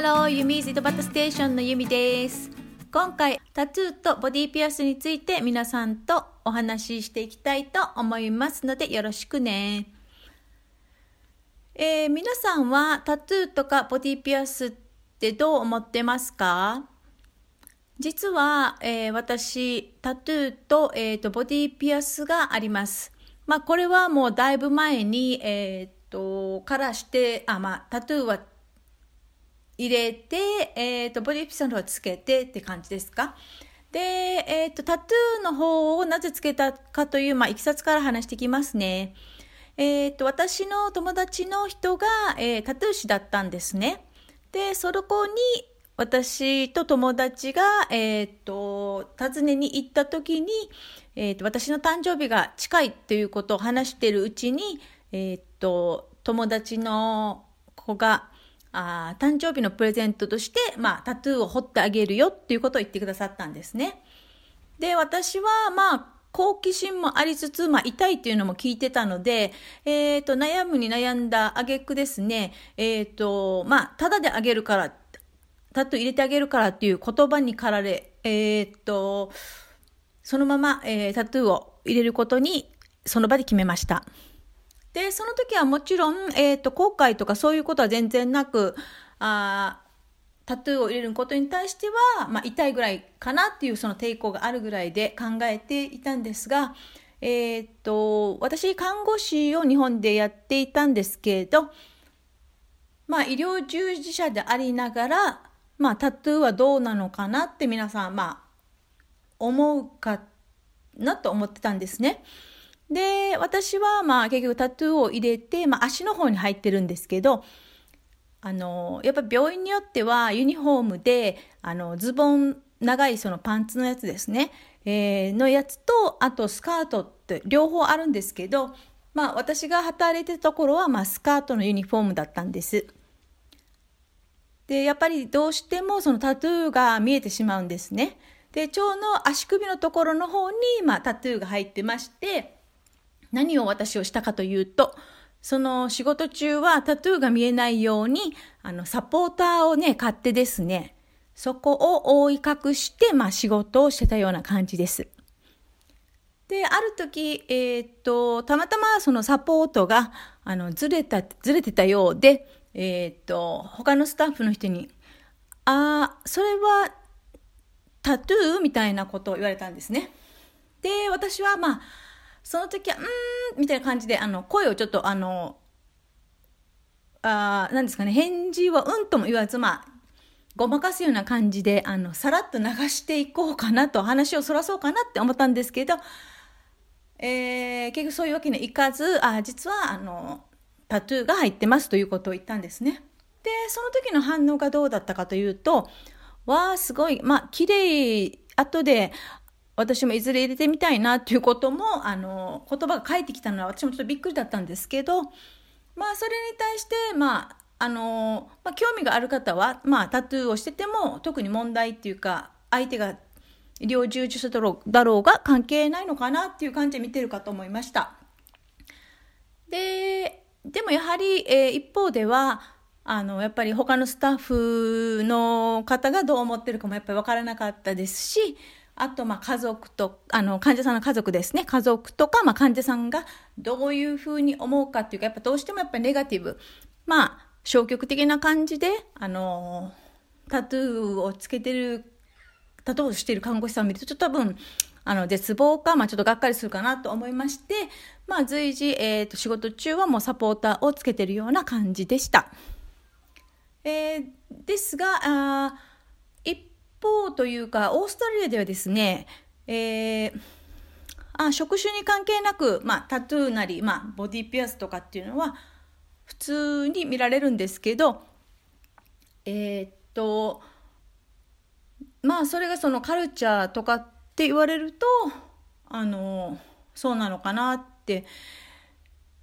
ハロー、ユミーズ井戸端ステーションのユミです。今回、タトゥーとボディピアスについて皆さんとお話ししていきたいと思いますのでよろしくね。えー皆さんはタトゥーとかボディピアスってどう思ってますか？実は、えー私、タトゥーと,、えーとボディピアスがあります。まあ、これはもうだいぶ前に、えーと、からして、あ、まあ、タトゥーは入れて、えーと、ボディピアスの方はつけてって感じですか？で、えーと、タトゥーの方をなぜつけたかという、まあ、いきさつから話していきますね。えーと、私の友達の人が、えータトゥー師だったんですね。で、そこに私と友達が、えー、と訪ねに行った時に、えー、と私の誕生日が近いっていうことを話しているうちに、えー、と友達の子があ誕生日のプレゼントとして、まあ、タトゥーを彫ってあげるよっていうことを言ってくださったんですね。で、私は、まあ、好奇心もありつつ、まあ、痛いっていうのも聞いてたので、えっ、と、悩むに悩んだ挙句ですね、えっ、と、まあ、ただであげるから、タトゥー入れてあげるからっていう言葉に駆られ、えっ、と、そのまま、えータトゥーを入れることに、その場で決めました。で、その時はもちろん、えっ、と、後悔とかそういうことは全然なく、あータトゥーを入れることに対しては、まあ、痛いぐらいかなっていうその抵抗があるぐらいで考えていたんですが、えーっと、私、看護師を日本でやっていたんですけれど、まあ、医療従事者でありながら、まあ、タトゥーはどうなのかなって皆さん、まあ、思うかなと思ってたんですね。で、私は、まあ、結局タトゥーを入れて、まあ、足の方に入ってるんですけど、あのやっぱ病院によってはユニフォームであのズボン長いそのパンツのやつですね、えーのやつとあとスカートって両方あるんですけど、まあ、私が働いてたところは、まあ、スカートのユニフォームだったんです。でやっぱりどうしてもそのタトゥーが見えてしまうんですね。で腸の足首のところの方に、まあ、タトゥーが入ってまして何を私をしたかというとその仕事中はタトゥーが見えないようにあのサポーターをね買ってですねそこを覆い隠して、まあ、仕事をしてたような感じです。である時、えーっとたまたまそのサポートがあのずれたずれてたようで、えーっと他のスタッフの人に「ああそれはタトゥー?」みたいなことを言われたんですね。で私はまあその時は、うーん、みたいな感じで、あの、声をちょっと、あの、あーなんですかね、返事はうんとも言わず、まあ、ごまかすような感じで、あの、さらっと流していこうかなと、話をそらそうかなって思ったんですけど、えー結局そういうわけにはいかず、あ実は、あの、タトゥーが入ってますということを言ったんですね。で、その時の反応がどうだったかというと、わあ、すごい、まあ、綺麗、後で、私もいずれ入れてみたいなっていうこともあの言葉が返ってきたのは私もちょっとびっくりだったんですけどまあそれに対してまああの、まあ、興味がある方は、まあ、タトゥーをしてても特に問題っていうか相手が医療従事者だろうだろうが関係ないのかなっていう感じで見てるかと思いました。ででもやはり、えー一方ではあのやっぱり他のスタッフの方がどう思ってるかもやっぱり分からなかったですしあとま家族とあの患者さんの家族ですね家族とかま患者さんがどういうふうに思うかっていうかやっぱどうしてもやっぱりネガティブまあ消極的な感じであのタトゥーをつけてるタトゥーをしている看護師さんを見るとちょっと多分あの絶望か、まあ、ちょっとがっかりするかなと思いまして、まあ、随時、えー、と仕事中はもうサポーターをつけてるような感じでした。えーですがあ方というかオーストラリアではですね、えーあ職種に関係なく、まあ、タトゥーなり、まあ、ボディピアスとかっていうのは普通に見られるんですけどえーっとまあそれがそのカルチャーとかって言われるとあのそうなのかなって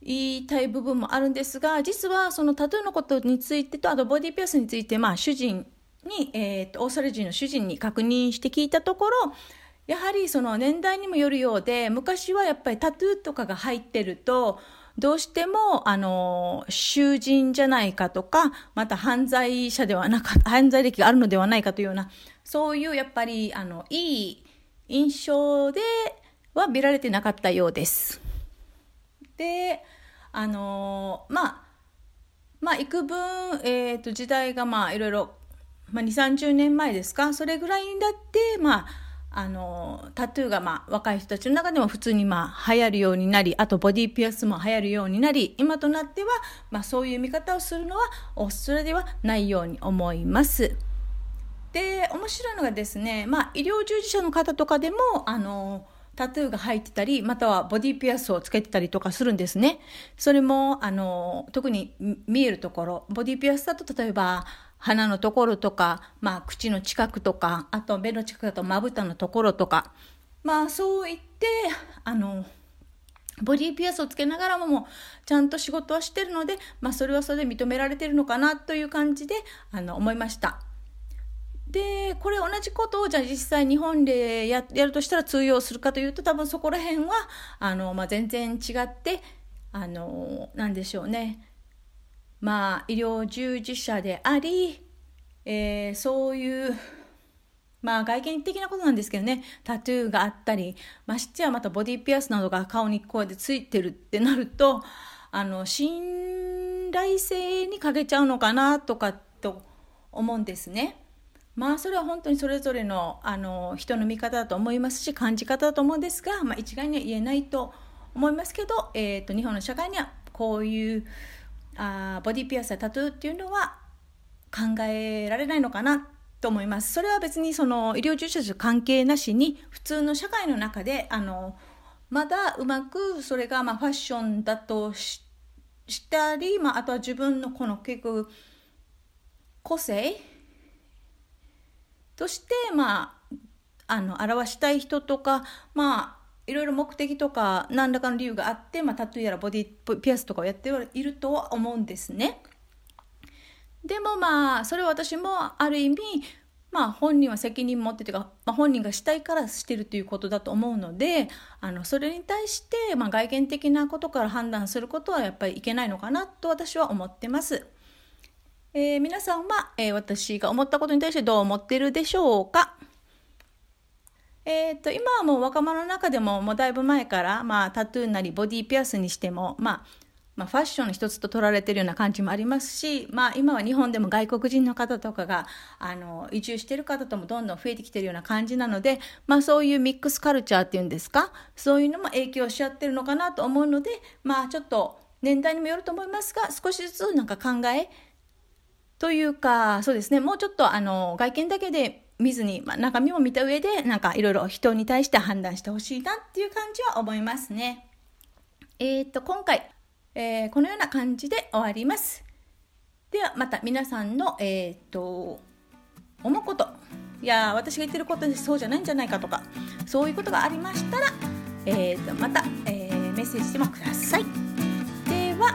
言いたい部分もあるんですが実はそのタトゥーのことについてとあとボディピアスについてまあ主人に、えー、とオーストラリア人の主人に確認して聞いたところやはりその年代にもよるようで昔はやっぱりタトゥーとかが入ってるとどうしても、あの、囚人じゃないかとか、また犯罪者ではなかっ、犯罪歴があるのではないかというような、そういうやっぱり、あの、いい印象では見られてなかったようです。で、あの、まあ、まあ、幾分、えっ、ー、と、時代がまあ、いろいろ、まあ、2、30年前ですか、それぐらいになって、まあ、あのタトゥーが、まあ、若い人たちの中でも普通に、まあ、流行るようになりあとボディピアスも流行るようになり今となっては、まあ、そういう見方をするのはオーストラリアではないように思います。で面白いのがですね、まあ、医療従事者の方とかでもあのタトゥーが入ってたりまたはボディピアスをつけてたりとかするんですね。それもあの特に見えるところボディピアスだと例えば鼻のところとか、まあ、口の近くとかあと目の近くだとまぶたのところとかまあそう言ってあのボディーピアスをつけながらももちゃんと仕事はしてるので、まあ、それはそれで認められてるのかなという感じであの思いました。でこれ同じことをじゃあ実際日本でやるとしたら通用するかというと多分そこら辺はあの、まあ、全然違ってあのなんでしょうねまあ、医療従事者であり、えー、そういう、まあ、外見的なことなんですけどねタトゥーがあったりましてやまたボディピアスなどが顔にこうやってついてるってなるとあの信頼性に欠けちゃうのかなとかと思うんですね。まあそれは本当にそれぞれのあの人の見方だと思いますし感じ方だと思うんですが、まあ、一概には言えないと思いますけど、えーと日本の社会にはこういうあボディピアスやタトゥーっていうのは考えられないのかなと思います。それは別にその医療従事者と関係なしに普通の社会の中であのまだうまくそれがまあファッションだとしたり、まあ、あとは自分のこの結構個性としてまああの表したい人とかまあいろいろ目的とか何らかの理由があって、まあ、タトゥーやらボディピアスとかをやっているとは思うんですね。でもまあそれは私もある意味まあ本人は責任持ってというか、まあ、本人がしたいからしてるということだと思うのであのそれに対して、まあ、外見的なことから判断することはやっぱりいけないのかなと私は思ってます。えー、皆さんは、えー、私が思ったことに対してどう思ってるでしょうか？えーと、今はもう若者の中でももうだいぶ前から、まあ、タトゥーなりボディピアスにしても、まあまあ、ファッションの一つと取られてるような感じもありますし、まあ、今は日本でも外国人の方とかがあの移住してる方ともどんどん増えてきてるような感じなので、まあ、そういうミックスカルチャーっていうんですか？そういうのも影響し合ってるのかなと思うので、まあ、ちょっと年代にもよると思いますが少しずつなんか考えというかそうですね。もうちょっとあの外見だけで見ずに、まあ、中身も見た上で、なんかいろいろ人に対して判断してほしいなっていう感じは思いますね。えっ、と、今回、えー、このような感じで終わります。では、また皆さんの、えっ、と、思うこと、いや、私が言ってることでそうじゃないんじゃないかとか、そういうことがありましたら、えっ、と、また、えー、メッセージでもください。では